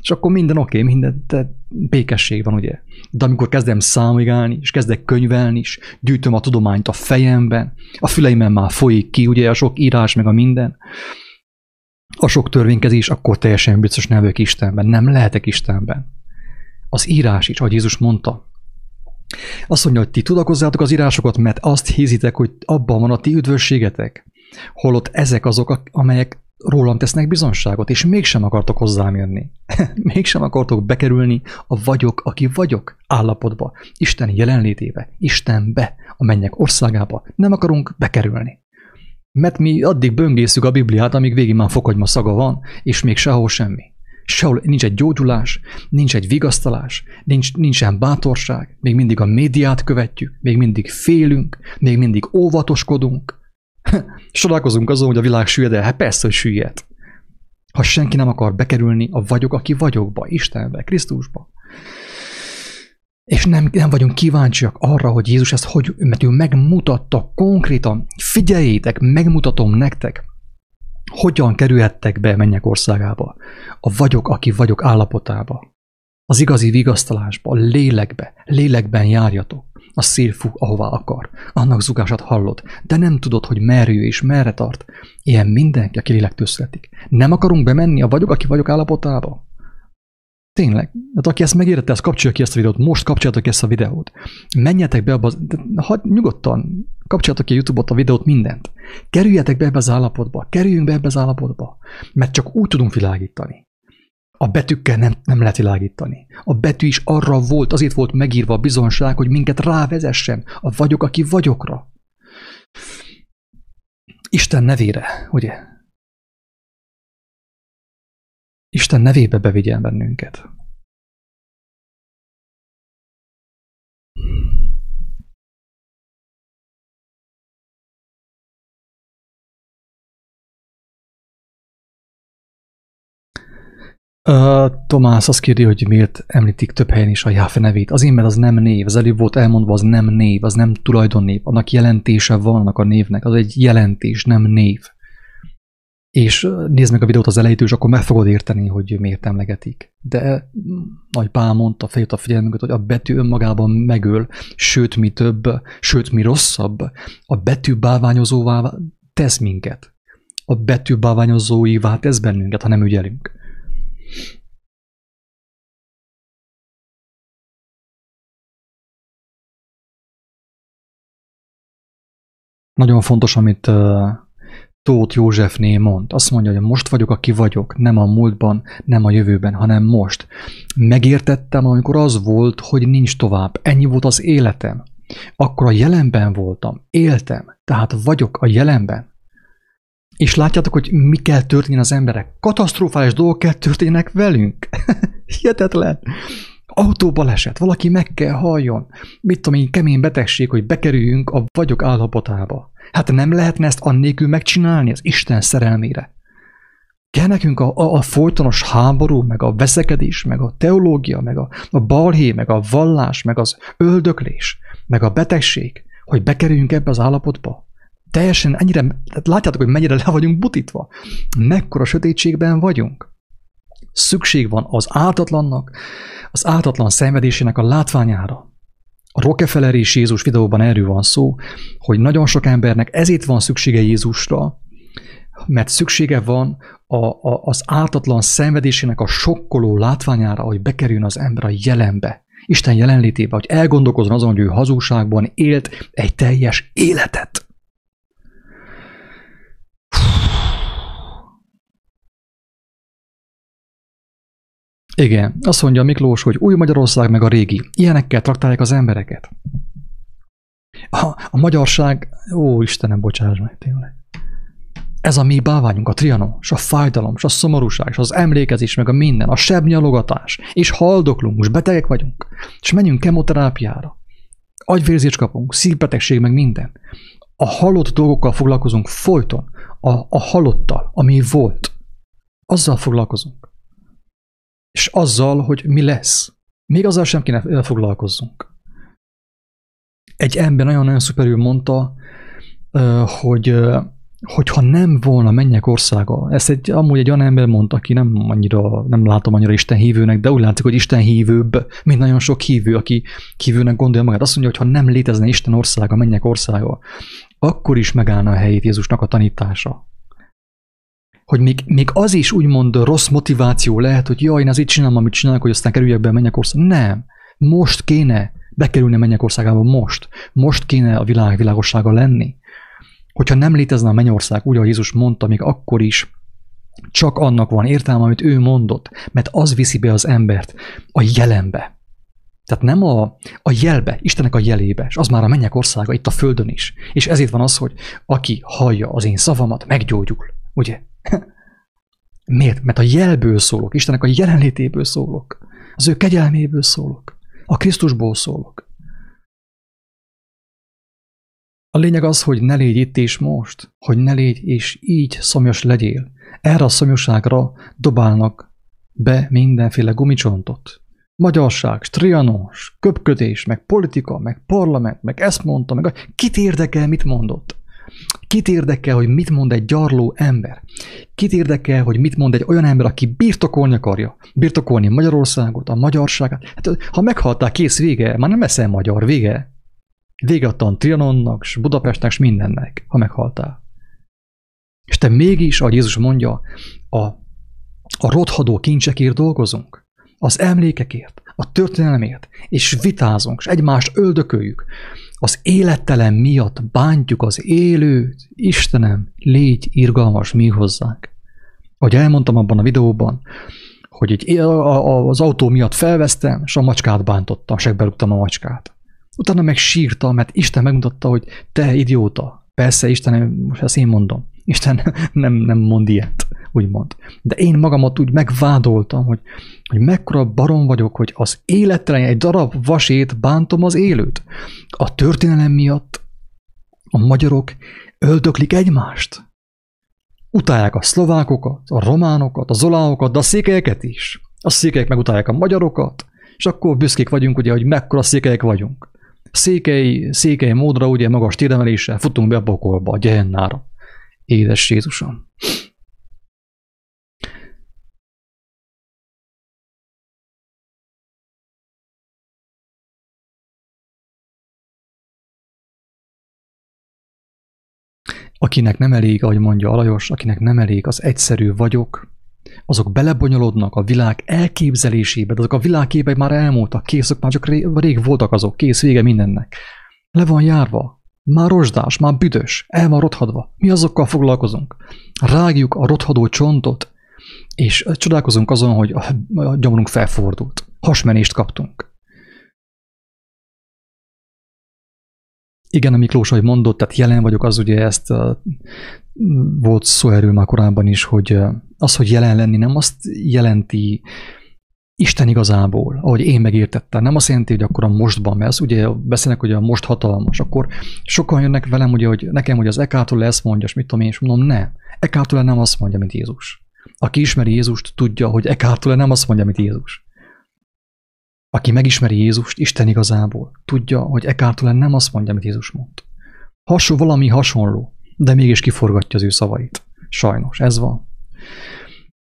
és akkor minden oké, okay, minden de békesség van, ugye. De amikor kezdem számolni, és kezdek könyvelni, és gyűjtöm a tudományt a fejemben, a füleimen már folyik ki, ugye, a sok írás, meg a minden, a sok törvénykezés, akkor teljesen biztos vagyok Istenben. Nem lehetek Istenben. Az írás is, ahogy Jézus mondta, azt mondja, hogy ti tudakozzátok az írásokat, mert azt hiszitek, hogy abban van a ti üdvösségetek. Holott ezek azok, amelyek rólam tesznek bizonságot, és mégsem akartok hozzám jönni. mégsem akartok bekerülni a vagyok, aki vagyok állapotba, Isten jelenlétébe, Istenbe, a mennyek országába. Nem akarunk bekerülni. Mert mi addig böngészük a Bibliát, amíg végig már fokagyma szaga van, és még sehol semmi. Sehol nincs egy gyógyulás, nincs egy vigasztalás, nincs, nincsen bátorság, még mindig a médiát követjük, még mindig félünk, még mindig óvatoskodunk, Sodálkozunk azon, hogy a világ süllyed el. Hát persze, hogy süllyed. Ha senki nem akar bekerülni a vagyok, aki vagyokba, Istenbe, Krisztusba. És nem, nem vagyunk kíváncsiak arra, hogy Jézus ezt hogy, mert ő megmutatta konkrétan, figyeljétek, megmutatom nektek, hogyan kerülhettek be mennyek országába, a vagyok, aki vagyok állapotába, az igazi vigasztalásba, a lélekbe, lélekben járjatok. A szél fúj, ahová akar. Annak zugását hallod, de nem tudod, hogy merő és merre tart. Ilyen mindenki, aki lélektől születik. Nem akarunk bemenni a vagyok, aki vagyok állapotába? Tényleg. Hát aki ezt megérette, az kapcsolja ki ezt a videót. Most kapcsoljátok ezt a videót. Menjetek be abba, ha, nyugodtan kapcsoljátok ki a YouTube-ot, a videót, mindent. Kerüljetek be ebbe az állapotba. Kerüljünk be ebbe az állapotba. Mert csak úgy tudunk világítani. A betűkkel nem, nem lehet világítani. A betű is arra volt, azért volt megírva a bizonság, hogy minket rávezessen a vagyok, aki vagyokra. Isten nevére, ugye? Isten nevébe bevigyen bennünket. Uh, Tomás azt kérdi, hogy miért említik több helyen is a Jáfe nevét. Azért, mert az nem név. Az előbb volt elmondva, az nem név, az nem tulajdonnév. Annak jelentése van annak a névnek. Az egy jelentés, nem név. És nézd meg a videót az elejétől, és akkor meg fogod érteni, hogy miért emlegetik. De nagy Pál mondta, fejött a figyelmünket, hogy a betű önmagában megöl, sőt, mi több, sőt, mi rosszabb. A betű bálványozóvá tesz minket. A betű bálványozóivá tesz bennünket, ha nem ügyelünk. Nagyon fontos, amit uh, Tóth Józsefné mond. Azt mondja, hogy most vagyok, aki vagyok, nem a múltban, nem a jövőben, hanem most. Megértettem, amikor az volt, hogy nincs tovább. Ennyi volt az életem. Akkor a jelenben voltam, éltem, tehát vagyok a jelenben. És látjátok, hogy mi kell történni az emberek. Katasztrofális dolgok kell történnek velünk. Hihetetlen. Autóbaleset, valaki meg kell halljon. Mit tudom én, kemény betegség, hogy bekerüljünk a vagyok állapotába. Hát nem lehetne ezt annélkül megcsinálni az Isten szerelmére. Kell nekünk a, a, a folytonos háború, meg a veszekedés, meg a teológia, meg a, a balhé, meg a vallás, meg az öldöklés, meg a betegség, hogy bekerüljünk ebbe az állapotba? Teljesen ennyire, tehát látjátok, hogy mennyire le vagyunk butítva. Mekkora sötétségben vagyunk. Szükség van az áltatlannak, az áltatlan szenvedésének a látványára. A Rockefeller és Jézus videóban erről van szó, hogy nagyon sok embernek ezért van szüksége Jézusra, mert szüksége van a, a, az ártatlan szenvedésének a sokkoló látványára, hogy bekerüljön az ember a jelenbe, Isten jelenlétébe, hogy elgondolkozzon azon, hogy ő hazugságban élt egy teljes életet. Igen, azt mondja Miklós, hogy új Magyarország meg a régi. Ilyenekkel traktálják az embereket. A, a magyarság, ó Istenem, bocsáss meg, tényleg. Ez a mi báványunk, a trianon, és a fájdalom, és a szomorúság, és az emlékezés, meg a minden, a sebnyalogatás, és haldoklunk, és betegek vagyunk, és menjünk kemoterápiára. Agyvérzést kapunk, szívbetegség, meg minden. A halott dolgokkal foglalkozunk folyton, a, a halottal, ami volt. Azzal foglalkozunk. És azzal, hogy mi lesz. Még azzal sem kéne foglalkozzunk. Egy ember nagyon-nagyon szuperül mondta, hogy hogyha nem volna mennyek országa, ezt egy, amúgy egy olyan ember mondta, aki nem annyira, nem látom annyira Isten hívőnek, de úgy látszik, hogy Isten hívőbb, mint nagyon sok hívő, aki hívőnek gondolja magát. Azt mondja, hogy ha nem létezne Isten országa, mennyek országa, akkor is megállna a helyét Jézusnak a tanítása. Hogy még, még az is úgymond rossz motiváció lehet, hogy jaj, én itt csinálom, amit csinálok, hogy aztán kerüljek be a mennyek országa. Nem. Most kéne bekerülni a mennyek országába, most. Most kéne a világ világossága lenni hogyha nem létezne a mennyország, úgy, ahogy Jézus mondta, még akkor is, csak annak van értelme, amit ő mondott, mert az viszi be az embert a jelenbe. Tehát nem a, a jelbe, Istennek a jelébe, és az már a mennyek országa itt a földön is. És ezért van az, hogy aki hallja az én szavamat, meggyógyul. Ugye? Miért? Mert a jelből szólok, Istennek a jelenlétéből szólok. Az ő kegyelméből szólok. A Krisztusból szólok. A lényeg az, hogy ne légy itt és most, hogy ne légy és így szomjas legyél. Erre a szomjúságra dobálnak be mindenféle gumicsontot. Magyarság, strianos, köpködés, meg politika, meg parlament, meg ezt mondta, meg a... kit érdekel, mit mondott? Kit érdekel, hogy mit mond egy gyarló ember? Kit érdekel, hogy mit mond egy olyan ember, aki birtokolni akarja? Birtokolni Magyarországot, a magyarságát? Hát, ha meghaltál, kész vége, már nem leszel magyar, vége. Végatlan Trianonnak, s Budapestnek, s mindennek, ha meghaltál. És te mégis, ahogy Jézus mondja, a, a rothadó kincsekért dolgozunk, az emlékekért, a történelemért, és vitázunk, és egymást öldököljük. Az élettelen miatt bántjuk az élőt, Istenem, légy irgalmas mi hozzánk. Ahogy elmondtam abban a videóban, hogy egy, az autó miatt felvesztem, és a macskát bántottam, segberúgtam a macskát. Utána meg sírta, mert Isten megmutatta, hogy te idióta. Persze, Isten, most ezt én mondom. Isten nem, nem mond ilyet, úgymond. De én magamat úgy megvádoltam, hogy, hogy mekkora barom vagyok, hogy az élettelen egy darab vasét bántom az élőt. A történelem miatt a magyarok öldöklik egymást. Utálják a szlovákokat, a románokat, a zoláokat, de a székelyeket is. A székelyek megutálják a magyarokat, és akkor büszkék vagyunk, ugye, hogy mekkora székelyek vagyunk székely, székely módra, ugye magas téremeléssel futunk be a pokolba, a gyehennára. Édes Jézusom! Akinek nem elég, ahogy mondja Alajos, akinek nem elég az egyszerű vagyok, azok belebonyolodnak a világ elképzelésébe, de azok a világképek már elmúltak, készök, már csak rég, rég voltak azok, kész, vége mindennek. Le van járva, már rozsdás, már büdös, el van rothadva. Mi azokkal foglalkozunk? Rágjuk a rothadó csontot, és csodálkozunk azon, hogy a gyomrunk felfordult. Hasmenést kaptunk. Igen, a Miklós, ahogy mondott, tehát jelen vagyok, az ugye ezt volt szó erről már korábban is, hogy az, hogy jelen lenni nem azt jelenti Isten igazából, ahogy én megértettem. Nem azt jelenti, hogy akkor a mostban, mert ugye beszélnek, hogy a most hatalmas, akkor sokan jönnek velem, ugye, hogy nekem, hogy az Ekától ezt mondja, és mit tudom én, és mondom, nem. Ekától nem azt mondja, mint Jézus. Aki ismeri Jézust, tudja, hogy Ekától nem azt mondja, mint Jézus. Aki megismeri Jézust, Isten igazából, tudja, hogy Ekártól nem azt mondja, amit Jézus mond. Hasonló, valami hasonló, de mégis kiforgatja az ő szavait. Sajnos, ez van.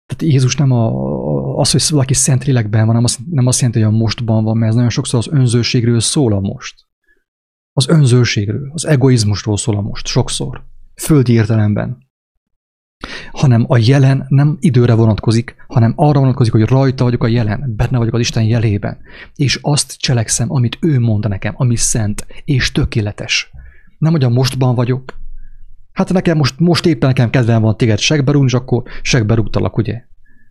Tehát Jézus nem a, az, hogy valaki szent lélekben van, nem azt, nem azt jelenti, hogy a mostban van, mert ez nagyon sokszor az önzőségről szól a most. Az önzőségről, az egoizmusról szól a most, sokszor. Földi értelemben. Hanem a jelen nem időre vonatkozik, hanem arra vonatkozik, hogy rajta vagyok a jelen, benne vagyok az Isten jelében, és azt cselekszem, amit ő mond nekem, ami szent és tökéletes. Nem, hogy a mostban vagyok, Hát nekem most, most éppen nekem kedvem van téged segberúgni, és akkor segberúgtalak, ugye?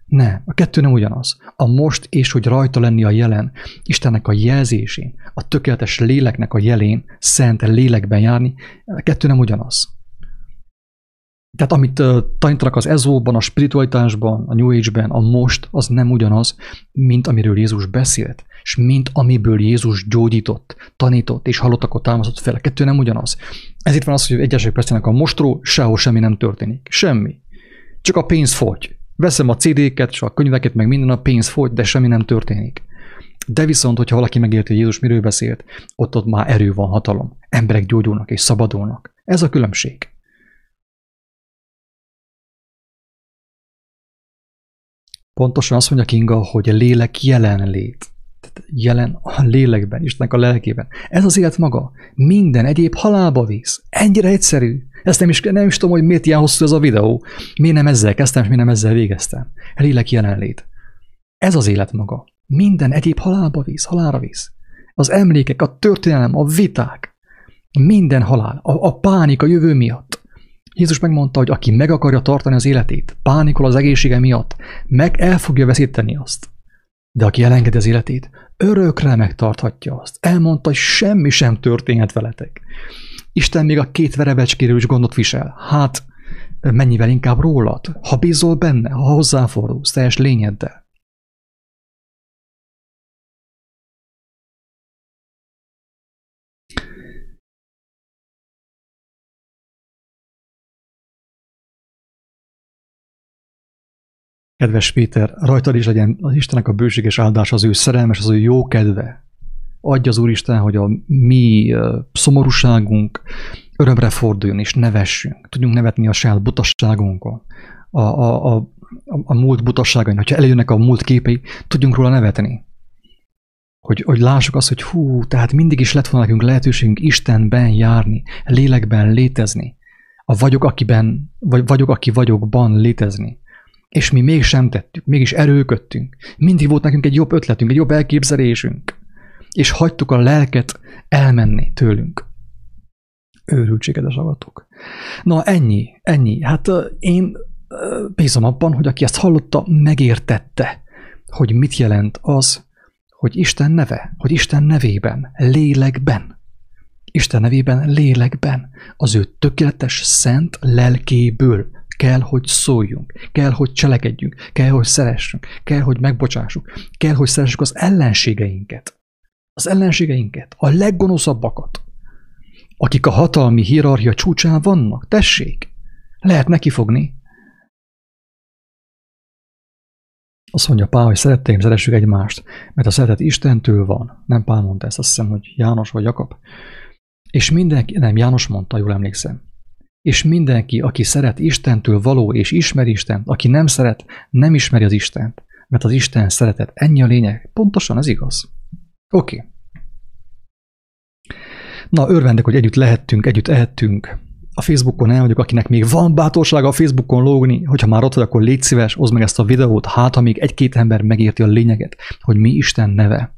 Nem, a kettő nem ugyanaz. A most és hogy rajta lenni a jelen, Istennek a jelzésén, a tökéletes léleknek a jelén, szent lélekben járni, a kettő nem ugyanaz. Tehát amit uh, tanítanak az ezóban, a spiritualitásban, a New Age-ben, a most, az nem ugyanaz, mint amiről Jézus beszélt, és mint amiből Jézus gyógyított, tanított és halottakat támasztott fel. A kettő nem ugyanaz. Ezért van az, hogy egyesek beszélnek a mostról, sehol semmi nem történik. Semmi. Csak a pénz fogy. Veszem a CD-ket, és a könyveket, meg minden a pénz fogy, de semmi nem történik. De viszont, hogyha valaki megérti, hogy Jézus miről beszélt, ott ott már erő van, hatalom. Emberek gyógyulnak és szabadulnak. Ez a különbség. Pontosan azt mondja Kinga, hogy a lélek jelenlét. Tehát jelen a lélekben, Istennek a lelkében. Ez az élet maga. Minden egyéb halálba visz. Ennyire egyszerű. Ezt nem is, nem is tudom, hogy miért ilyen hosszú ez a videó. Miért nem ezzel kezdtem, és miért nem ezzel végeztem. A lélek jelenlét. Ez az élet maga. Minden egyéb halálba visz, halálra visz. Az emlékek, a történelem, a viták, minden halál, a, a pánik a jövő miatt. Jézus megmondta, hogy aki meg akarja tartani az életét, pánikol az egészsége miatt, meg el fogja veszíteni azt. De aki elengedi az életét, örökre megtarthatja azt. Elmondta, hogy semmi sem történhet veletek. Isten még a két verebecskéről is gondot visel. Hát, mennyivel inkább rólad, ha bízol benne, ha hozzáfordulsz teljes lényeddel. Kedves Péter, rajtad is legyen az Istennek a bőséges áldás, az ő szerelmes, az ő jó kedve. Adja az Úristen, hogy a mi szomorúságunk örömre forduljon, és nevessünk. Tudjunk nevetni a saját butasságunkon, a, a, a, a múlt butasságain. Hogyha eljönnek a múlt képei, tudjunk róla nevetni. Hogy, hogy lássuk azt, hogy hú, tehát mindig is lett volna nekünk lehetőségünk Istenben járni, lélekben létezni. A vagyok, akiben, vagy vagyok, aki vagyokban létezni. És mi mégsem tettük, mégis erőködtünk. Mindig volt nekünk egy jobb ötletünk, egy jobb elképzelésünk. És hagytuk a lelket elmenni tőlünk. Őrültségedes avatok. Na ennyi, ennyi. Hát én bízom abban, hogy aki ezt hallotta, megértette, hogy mit jelent az, hogy Isten neve, hogy Isten nevében, lélekben. Isten nevében, lélekben, az ő tökéletes, szent lelkéből kell, hogy szóljunk, kell, hogy cselekedjünk, kell, hogy szeressünk, kell, hogy megbocsássuk, kell, hogy szeressük az ellenségeinket. Az ellenségeinket, a leggonoszabbakat, akik a hatalmi hierarchia csúcsán vannak. Tessék, lehet nekifogni. Azt mondja Pál, hogy szeretteim, szeressük egymást, mert a szeretet Istentől van. Nem Pál mondta ezt, azt hiszem, hogy János vagy Jakab. És mindenki, nem, János mondta, jól emlékszem. És mindenki, aki szeret Istentől való és ismer Istent, aki nem szeret, nem ismeri az Istent, mert az Isten szeretet. Ennyi a lényeg. Pontosan ez igaz. Oké. Okay. Na, örvendek, hogy együtt lehettünk, együtt ehettünk. A Facebookon el vagyok, akinek még van bátorsága a Facebookon lógni, hogyha már ott vagy, akkor légy szíves, oszd meg ezt a videót, hát ha még egy-két ember megérti a lényeget, hogy mi Isten neve.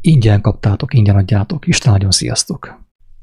Ingyen kaptátok, ingyen adjátok. Isten nagyon sziasztok!